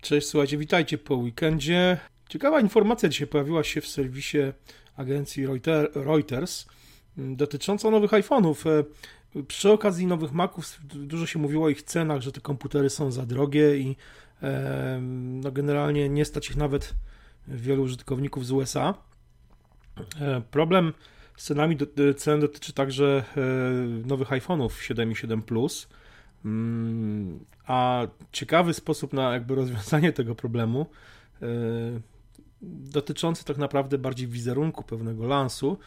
Cześć, słuchajcie, witajcie po weekendzie. Ciekawa informacja dzisiaj pojawiła się w serwisie agencji Reuter, Reuters mm, dotycząca nowych iPhone'ów. E, przy okazji nowych Maców dużo się mówiło o ich cenach, że te komputery są za drogie i e, no generalnie nie stać ich nawet wielu użytkowników z USA. E, problem z cenami cen dotyczy także nowych iPhone'ów 7 i 7 Plus. Mm, a ciekawy sposób na jakby rozwiązanie tego problemu, e, dotyczący tak naprawdę bardziej wizerunku pewnego lansu,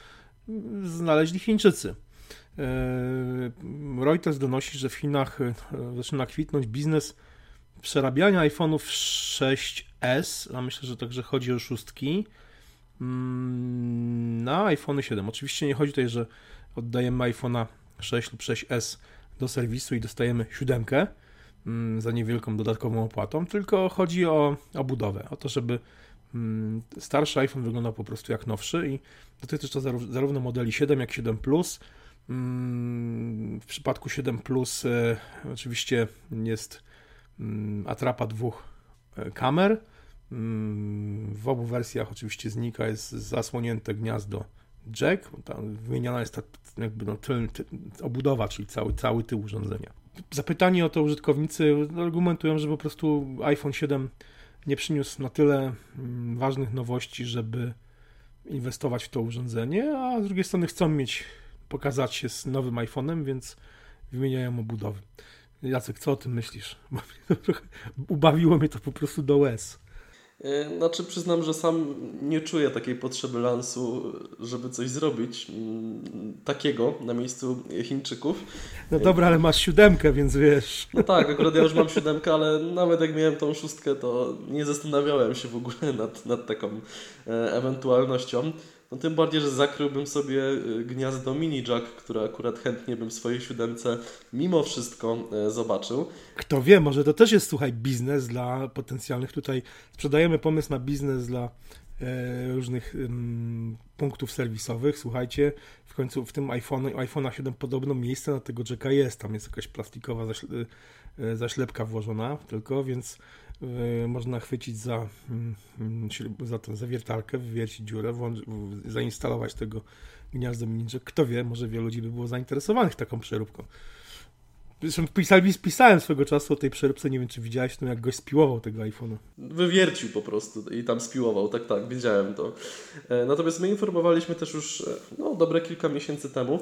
znaleźli Chińczycy. E, Reuters donosi, że w Chinach e, zaczyna kwitnąć biznes przerabiania iPhone'ów 6S, a myślę, że także chodzi o szóstki, mm, na iPhone 7. Oczywiście nie chodzi tutaj, że oddajemy iPhone'a 6 lub 6S do serwisu i dostajemy siódemkę mm, za niewielką dodatkową opłatą, tylko chodzi o, o budowę, o to, żeby mm, starszy iPhone wyglądał po prostu jak nowszy i dotyczy to zarówno modeli 7 jak 7 Plus. Mm, w przypadku 7 Plus e, oczywiście jest atrapa dwóch e, kamer. W obu wersjach oczywiście znika, jest zasłonięte gniazdo jack, tam wymieniana jest ta jakby no, obudowa, czyli cały, cały tył urządzenia. Zapytani o to użytkownicy argumentują, że po prostu iPhone 7 nie przyniósł na tyle mm, ważnych nowości, żeby inwestować w to urządzenie, a z drugiej strony chcą mieć, pokazać się z nowym iPhone'em, więc wymieniają obudowy. Jacek, co o tym myślisz? ubawiło mnie to po prostu do łez. E, znaczy przyznam, że sam nie czuję takiej potrzeby lansu, żeby coś zrobić mm, takiego na miejscu Chińczyków. No dobra, ale masz siódemkę, więc wiesz. No tak, akurat ja już mam siódemkę, ale nawet jak miałem tą szóstkę, to nie zastanawiałem się w ogóle nad, nad taką e, ewentualnością. No tym bardziej, że zakryłbym sobie y, gniazdo mini jack, które akurat chętnie bym w swojej siódemce mimo wszystko e, zobaczył. Kto wie, może to też jest, słuchaj, biznes dla potencjalnych tutaj. Sprzedajemy pomysł na biznes dla różnych punktów serwisowych. Słuchajcie, w końcu w tym iPhone, iPhone 7 podobno miejsce na tego jacka jest. Tam jest jakaś plastikowa e, zaślepka włożona tylko, więc Y, można chwycić za, mm, za tę zawiertarkę, wywiercić dziurę, zainstalować tego gniazdo miniczek. Kto wie, może wielu ludzi by było zainteresowanych taką przeróbką. Zresztą pisałem, swego czasu o tej przeróbce, nie wiem czy widziałeś, no jak goś spiłował tego iPhone'a. Wywiercił po prostu i tam spiłował, tak, tak, widziałem to. E, natomiast my informowaliśmy też już e, no, dobre kilka miesięcy temu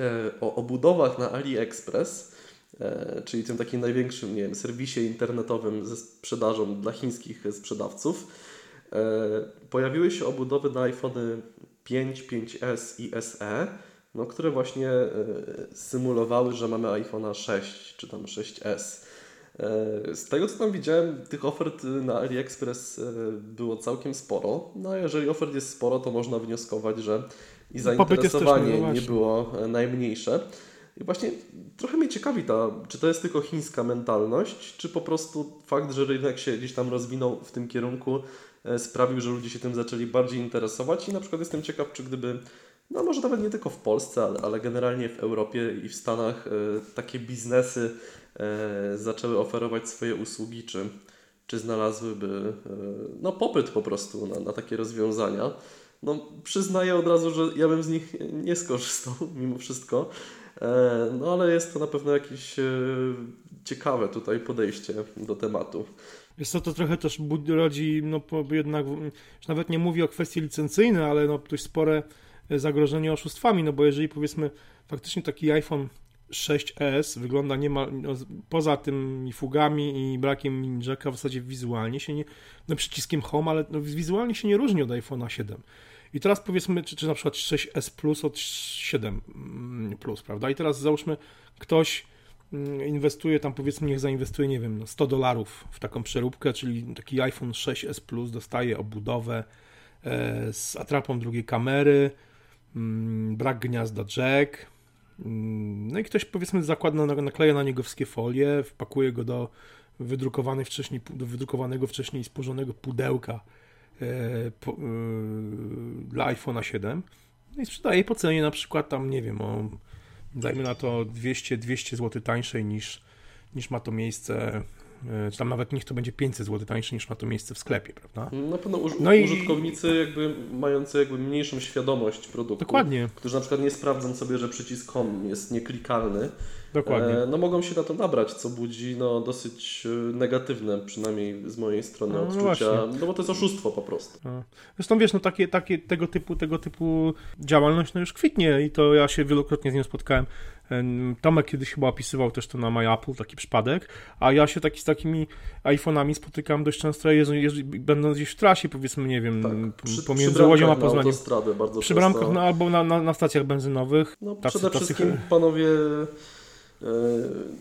e, o obudowach na AliExpress, czyli tym takim największym nie wiem, serwisie internetowym ze sprzedażą dla chińskich sprzedawców. Pojawiły się obudowy na iPhony 5, 5S i SE, no, które właśnie e, symulowały, że mamy iPhone'a 6 czy tam 6S. Z tego co tam widziałem, tych ofert na AliExpress było całkiem sporo. No a jeżeli ofert jest sporo, to można wnioskować, że i zainteresowanie nie było najmniejsze. I właśnie trochę mnie ciekawi ta, czy to jest tylko chińska mentalność, czy po prostu fakt, że rynek się gdzieś tam rozwinął w tym kierunku, e, sprawił, że ludzie się tym zaczęli bardziej interesować i na przykład jestem ciekaw, czy gdyby, no może nawet nie tylko w Polsce, ale, ale generalnie w Europie i w Stanach e, takie biznesy e, zaczęły oferować swoje usługi, czy, czy znalazłyby no, popyt po prostu na, na takie rozwiązania. No, przyznaję od razu, że ja bym z nich nie skorzystał mimo wszystko. No ale jest to na pewno jakieś ciekawe tutaj podejście do tematu. Jest to, to trochę też rodzi, no jednak, już nawet nie mówię o kwestii licencyjnej, ale no dość spore zagrożenie oszustwami, no bo jeżeli powiedzmy faktycznie taki iPhone 6S wygląda niemal, no, poza tymi fugami i brakiem jacka w zasadzie wizualnie się nie, no przyciskiem Home, ale no, wizualnie się nie różni od iPhone'a 7. I teraz powiedzmy, czy, czy na przykład 6S Plus od 7 mm, Plus, prawda? I teraz załóżmy, ktoś mm, inwestuje tam, powiedzmy, niech zainwestuje, nie wiem, 100 no, dolarów w taką przeróbkę, czyli taki iPhone 6S Plus dostaje obudowę e, z atrapą drugiej kamery, brak gniazda jack, no i ktoś powiedzmy zakłada, nakleja na niego wszystkie folie, wpakuje go do wydrukowanej wcześniej, do wydrukowanego wcześniej spożonego pudełka E, po, e, dla iPhone'a 7 no i sprzedaje po cenie na przykład tam, nie wiem, o, dajmy na to 200, 200 zł tańszej niż, niż ma to miejsce czy tam nawet niech to będzie 500 zł tańsze niż ma to miejsce w sklepie, prawda? Na pewno uż no i... użytkownicy jakby mający jakby mniejszą świadomość produktu, Dokładnie. którzy na przykład nie sprawdzą sobie, że przycisk home jest nieklikalny, Dokładnie. E, no mogą się na to nabrać, co budzi no, dosyć e, negatywne, przynajmniej z mojej strony no, odczucia, no, bo to jest oszustwo po prostu. No. Zresztą wiesz, no takie, takie tego, typu, tego typu działalność no już kwitnie i to ja się wielokrotnie z nią spotkałem. Tomek kiedyś chyba opisywał też to na My Apple, taki przypadek, a ja się taki, z takimi iPhone'ami spotykam dość często, jeżeli, będąc gdzieś w trasie, powiedzmy, nie wiem, tak. przy, pomiędzy przy Łodzią a Poznaniem. Przy bramkach, no, albo na, na, na stacjach benzynowych. No, tacy, przede tacy, wszystkim panowie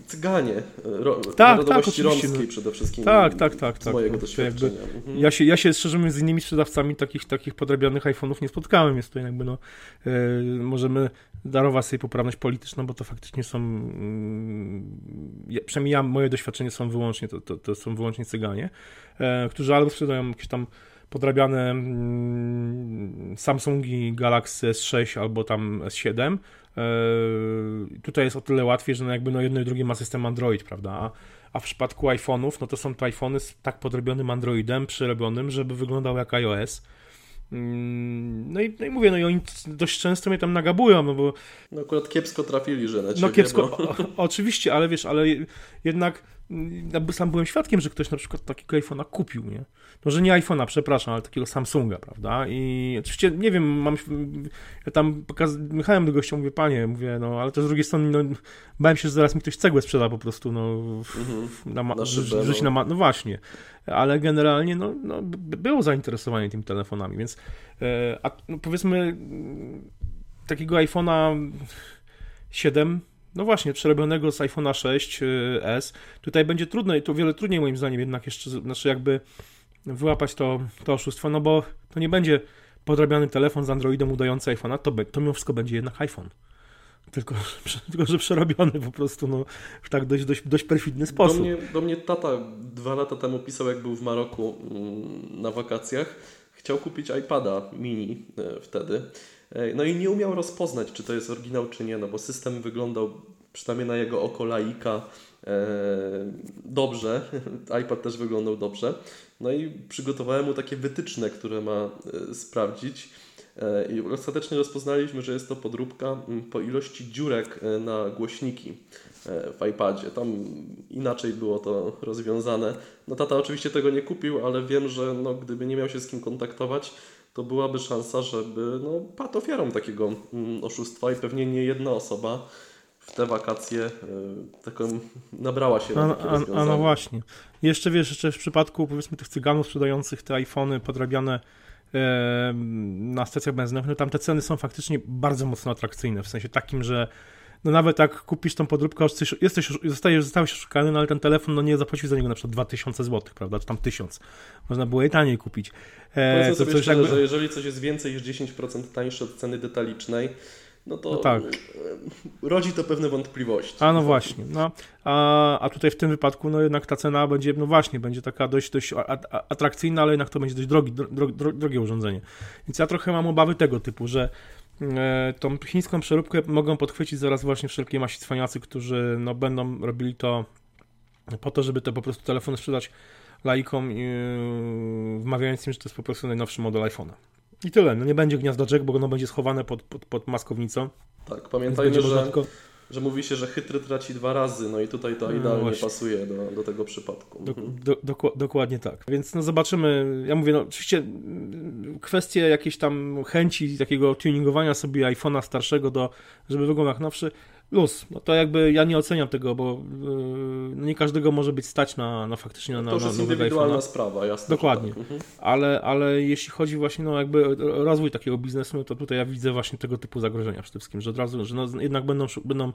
cyganie, e, ro, tak, tak, oczywiście. romskiej przede wszystkim. Tak, tak, tak. Z tak. mojego doświadczenia. Jakby, mhm. ja, się, ja się szczerze mówiąc z innymi sprzedawcami takich, takich podrabianych iPhone'ów nie spotkałem, jest to jakby no, e, możemy darować sobie poprawność polityczną, bo to faktycznie są, mm, przynajmniej ja, moje doświadczenie są wyłącznie, to, to, to są wyłącznie cyganie, e, którzy albo sprzedają jakieś tam podrabiane mm, Samsungi Galaxy S6 albo tam S7, Yy, tutaj jest o tyle łatwiej, że no jakby no jedno i drugie ma system Android, prawda? A, w przypadku iPhone'ów, no to są to iPhony z tak podrobionym Androidem, przerobionym, żeby wyglądał jak iOS. Mm, no i, no i mówię, no i oni dość często mnie tam nagabują, no bo... No akurat kiepsko trafili, że na ciebie, No kiepsko, bo... o, oczywiście, ale wiesz, ale jednak sam byłem świadkiem, że ktoś na przykład takiego iPhone'a kupił, nie? Może nie iPhone'a, przepraszam, ale takiego Samsunga, prawda? I oczywiście, nie wiem, mam, ja tam pokazałem do gościa, mówię, panie, mówię, no, ale to z drugiej strony, no, bałem się, że zaraz mi ktoś cegłę sprzeda po prostu, no, mhm. na, ma, na, szybę, no. na ma, no właśnie, ale generalnie, no, no, było zainteresowanie tymi telefonami, więc, e, a no, powiedzmy, takiego iPhone'a 7 no właśnie, przerobionego z iPhone'a 6s. Tutaj będzie trudno i to wiele trudniej moim zdaniem jednak jeszcze, znaczy jakby wyłapać to, to oszustwo, no bo to nie będzie podrabiany telefon z Androidem udający iPhone'a, to, to mimo wszystko będzie jednak iPhone. Tylko, tylko, że przerobiony po prostu no, w tak dość, dość, dość perfidny sposób. Do mnie, do mnie tata dwa lata temu pisał, jak był w Maroku mm, na wakacjach. Chciał kupić iPada mini e, wtedy. E, no i nie umiał rozpoznać, czy to jest oryginał, czy nie, no bo system wyglądał przynajmniej na jego oko laika e, dobrze. iPad też wyglądał dobrze. No i przygotowałem mu takie wytyczne, które ma e, sprawdzić. I ostatecznie rozpoznaliśmy, że jest to podróbka po ilości dziurek na głośniki w iPadzie. Tam inaczej było to rozwiązane. No tata oczywiście tego nie kupił, ale wiem, że no, gdyby nie miał się z kim kontaktować, to byłaby szansa, żeby no, padł ofiarą takiego oszustwa i pewnie nie jedna osoba w te wakacje y, taką nabrała się na a, a, no właśnie. Jeszcze wiesz, jeszcze w przypadku powiedzmy tych cyganów sprzedających te iPhony podrabiane e, na stacjach benzynowych, no tam te ceny są faktycznie bardzo mocno atrakcyjne, w sensie takim, że no nawet jak kupisz tą podróbkę, jesteś, zostajesz, zostałeś oszukany, no ale ten telefon, no nie zapłacił za niego na przykład 2000 zł, prawda, czy tam 1000. Można było je taniej kupić. E, Powiedzmy sobie szczerze, jakby... że jeżeli coś jest więcej niż 10% tańsze od ceny detalicznej, no to no tak. rodzi to pewne wątpliwości. A no właśnie. No, a, a tutaj w tym wypadku no jednak ta cena będzie, no właśnie, będzie taka dość, dość atrakcyjna, ale jednak to będzie dość drogi, drogi, drogie urządzenie. Więc ja trochę mam obawy tego typu, że e, tą chińską przeróbkę mogą podchwycić zaraz właśnie wszelkie masi cwaniacy, którzy no, będą robili to po to, żeby te po prostu telefony sprzedać laikom, yy, wmawiając im, że to jest po prostu najnowszy model iPhone'a. I tyle. No nie będzie gniazdoczek, bo ono będzie schowane pod, pod, pod maskownicą. Tak, pamiętajmy, że, tylko... że mówi się, że chytry traci dwa razy, no i tutaj to no idealnie no pasuje do, do tego przypadku. Do, mhm. do, do, dokładnie tak. Więc no zobaczymy. Ja mówię, no oczywiście mm, kwestie jakiejś tam chęci takiego tuningowania sobie iPhone'a starszego do, żeby wyglądał jak nowszy, luz. No to jakby ja nie oceniam tego, bo yy, nie każdego może być stać na, na faktycznie na, to już jest indywidualna sprawa, jasne. Dokładnie. Tak. Mhm. Ale, ale jeśli chodzi właśnie no jakby rozwój takiego biznesu, no to tutaj ja widzę właśnie tego typu zagrożenia przede wszystkim, że od razu, że no jednak będą, będą,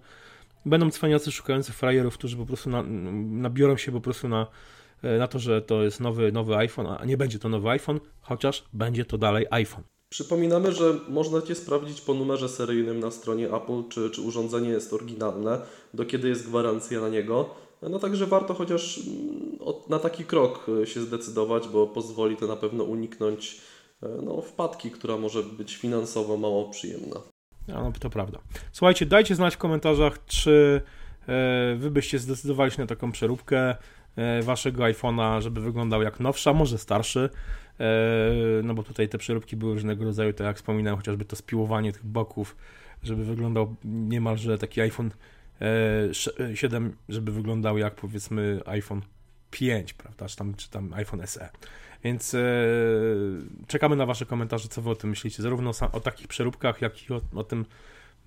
będą cwaniacy szukający frajerów, którzy po prostu na, nabiorą się po prostu na e, na to, że to jest nowy, nowy iPhone, a nie będzie to nowy iPhone, chociaż będzie to dalej iPhone. Przypominamy, że można Cię sprawdzić po numerze seryjnym na stronie Apple, czy, czy urządzenie jest oryginalne, do kiedy jest gwarancja na niego. No także warto chociaż mm, na taki krok e, się zdecydować, bo pozwoli to na pewno uniknąć e, no, wpadki, która może być finansowo mało przyjemna. No, to prawda. Słuchajcie, dajcie znać w komentarzach, czy e, Wy byście zdecydowali się na taką przeróbkę. waszego iPhone'a, żeby wyglądał jak nowsza, może starszy, no bo tutaj te przeróbki były różnego rodzaju, tak jak wspominałem, chociażby to spiłowanie tych boków, żeby wyglądał niemalże taki iPhone 7, żeby wyglądał jak powiedzmy iPhone 5, prawda, czy tam, czy tam iPhone SE. Więc e, czekamy na Wasze komentarze, co Wy o tym myślicie, zarówno o, takich przeróbkach, jak i o, o tym,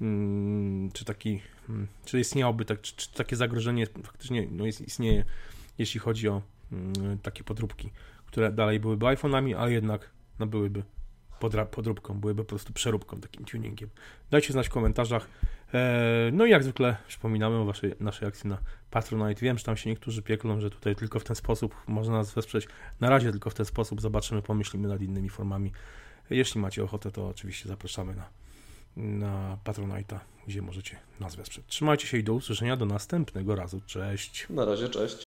mm, czy taki, mm, czy istniałoby, tak, czy, czy, takie zagrożenie faktycznie no, istnieje, jeśli chodzi o mm, takie podróbki, które dalej byłyby iPhone'ami, ale jednak no, byłyby podróbką, byłyby po prostu przeróbką, takim tuningiem. Dajcie znać w komentarzach. E, no i jak zwykle przypominamy o waszej, naszej akcji na Patronite. Wiem, że tam się niektórzy pieklą, że tutaj tylko w ten sposób można nas wesprzeć. Na razie tylko w ten sposób. Zobaczymy, pomyślimy nad innymi formami. Jeśli macie ochotę, to oczywiście zapraszamy na, na Patronite'a, gdzie możecie nas wesprzeć. Trzymajcie się i do usłyszenia do następnego razu. Cześć. Na razie, cześć.